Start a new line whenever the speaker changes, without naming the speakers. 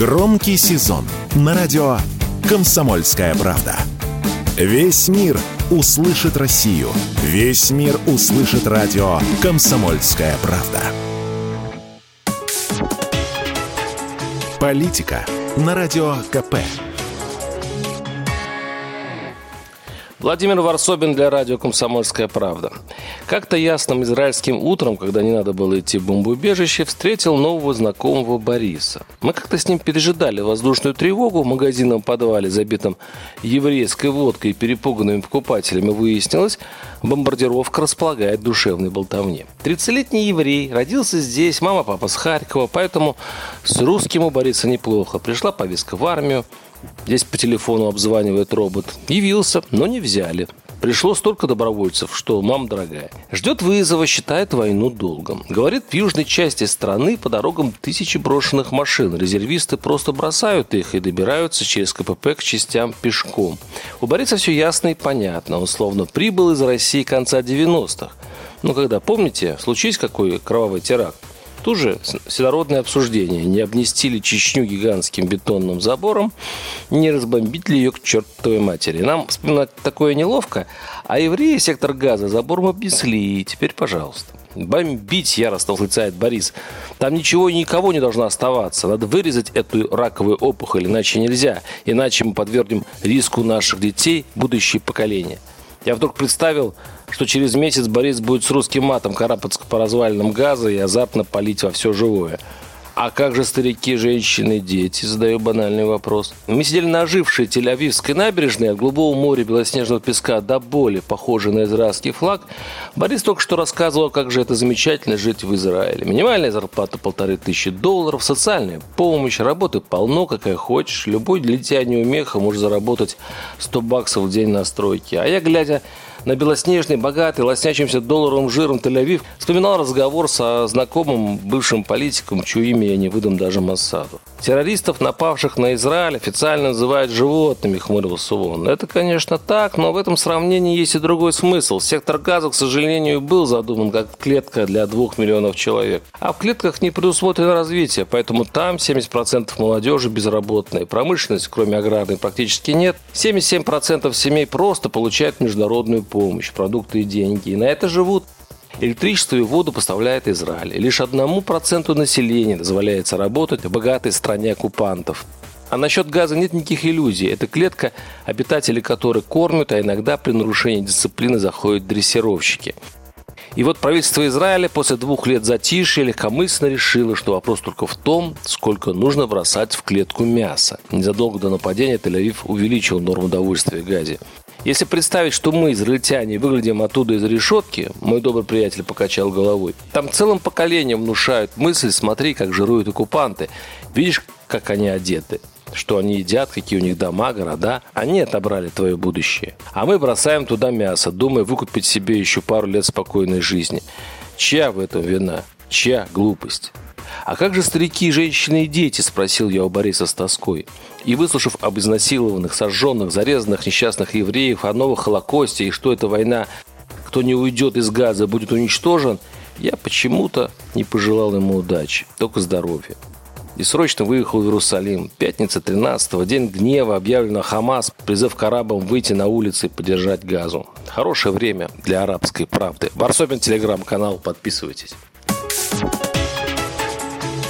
Громкий сезон на радио «Комсомольская правда». Весь мир услышит Россию. Весь мир услышит радио «Комсомольская правда». Политика на радио КП.
Владимир Варсобин для радио «Комсомольская правда». Как-то ясным израильским утром, когда не надо было идти в бомбоубежище, встретил нового знакомого Бориса. Мы как-то с ним пережидали воздушную тревогу в магазинном подвале, забитом еврейской водкой и перепуганными покупателями. Выяснилось, бомбардировка располагает душевной болтовне. 30-летний еврей, родился здесь, мама, папа с Харькова, поэтому с русским у Бориса неплохо. Пришла повестка в армию, Здесь по телефону обзванивает робот. Явился, но не взяли. Пришло столько добровольцев, что мама дорогая. Ждет вызова, считает войну долгом. Говорит, в южной части страны по дорогам тысячи брошенных машин. Резервисты просто бросают их и добираются через КПП к частям пешком. У Бориса все ясно и понятно. Он словно прибыл из России конца 90-х. Ну, когда, помните, случись какой кровавый теракт? Тут же всенародное обсуждение. Не обнести ли Чечню гигантским бетонным забором, не разбомбить ли ее к чертовой матери. Нам вспоминать такое неловко, а евреи сектор газа забором обнесли. И теперь, пожалуйста. Бомбить яростно восклицает Борис. Там ничего и никого не должно оставаться. Надо вырезать эту раковую опухоль, иначе нельзя. Иначе мы подвергнем риску наших детей, будущее поколение. Я вдруг представил, что через месяц Борис будет с русским матом карабкаться по развалинам газа и азартно палить во все живое. А как же старики, женщины, дети? Задаю банальный вопрос. Мы сидели на ожившей Тель-Авивской набережной от голубого моря белоснежного песка до боли, похожей на израильский флаг. Борис только что рассказывал, как же это замечательно жить в Израиле. Минимальная зарплата полторы тысячи долларов, социальная помощь, работы полно, какая хочешь. Любой для тебя неумеха может заработать 100 баксов в день на стройке. А я, глядя на белоснежный, богатый, лоснящимся долларовым жиром Тель-Авив, вспоминал разговор со знакомым бывшим политиком, чье имя я не выдам даже Массаду. Террористов, напавших на Израиль, официально называют животными, хмурился он. Это, конечно, так, но в этом сравнении есть и другой смысл. Сектор газа, к сожалению, был задуман как клетка для двух миллионов человек. А в клетках не предусмотрено развитие, поэтому там 70% молодежи безработные. Промышленность, кроме аграрной, практически нет. 77% семей просто получают международную помощь, продукты и деньги. И на это живут. Электричество и воду поставляет Израиль. лишь одному проценту населения дозволяется работать в богатой стране оккупантов. А насчет газа нет никаких иллюзий. Это клетка, обитатели которой кормят, а иногда при нарушении дисциплины заходят дрессировщики. И вот правительство Израиля после двух лет затишья легкомысленно решило, что вопрос только в том, сколько нужно бросать в клетку мяса. Незадолго до нападения Тель-Авив увеличил норму довольствия газе. Если представить, что мы, израильтяне, выглядим оттуда из решетки, мой добрый приятель покачал головой, там целым поколением внушают мысль, смотри, как жируют оккупанты. Видишь, как они одеты что они едят, какие у них дома, города. Они отобрали твое будущее. А мы бросаем туда мясо, думая выкупить себе еще пару лет спокойной жизни. Чья в этом вина? Чья глупость? «А как же старики, женщины и дети?» – спросил я у Бориса с тоской. И выслушав об изнасилованных, сожженных, зарезанных несчастных евреев, о новых Холокосте и что эта война, кто не уйдет из газа, будет уничтожен, я почему-то не пожелал ему удачи, только здоровья. И срочно выехал в Иерусалим. Пятница 13 день гнева, объявлено Хамас, призыв к арабам выйти на улицы и поддержать газу. Хорошее время для арабской правды. Варсобин телеграм-канал, подписывайтесь.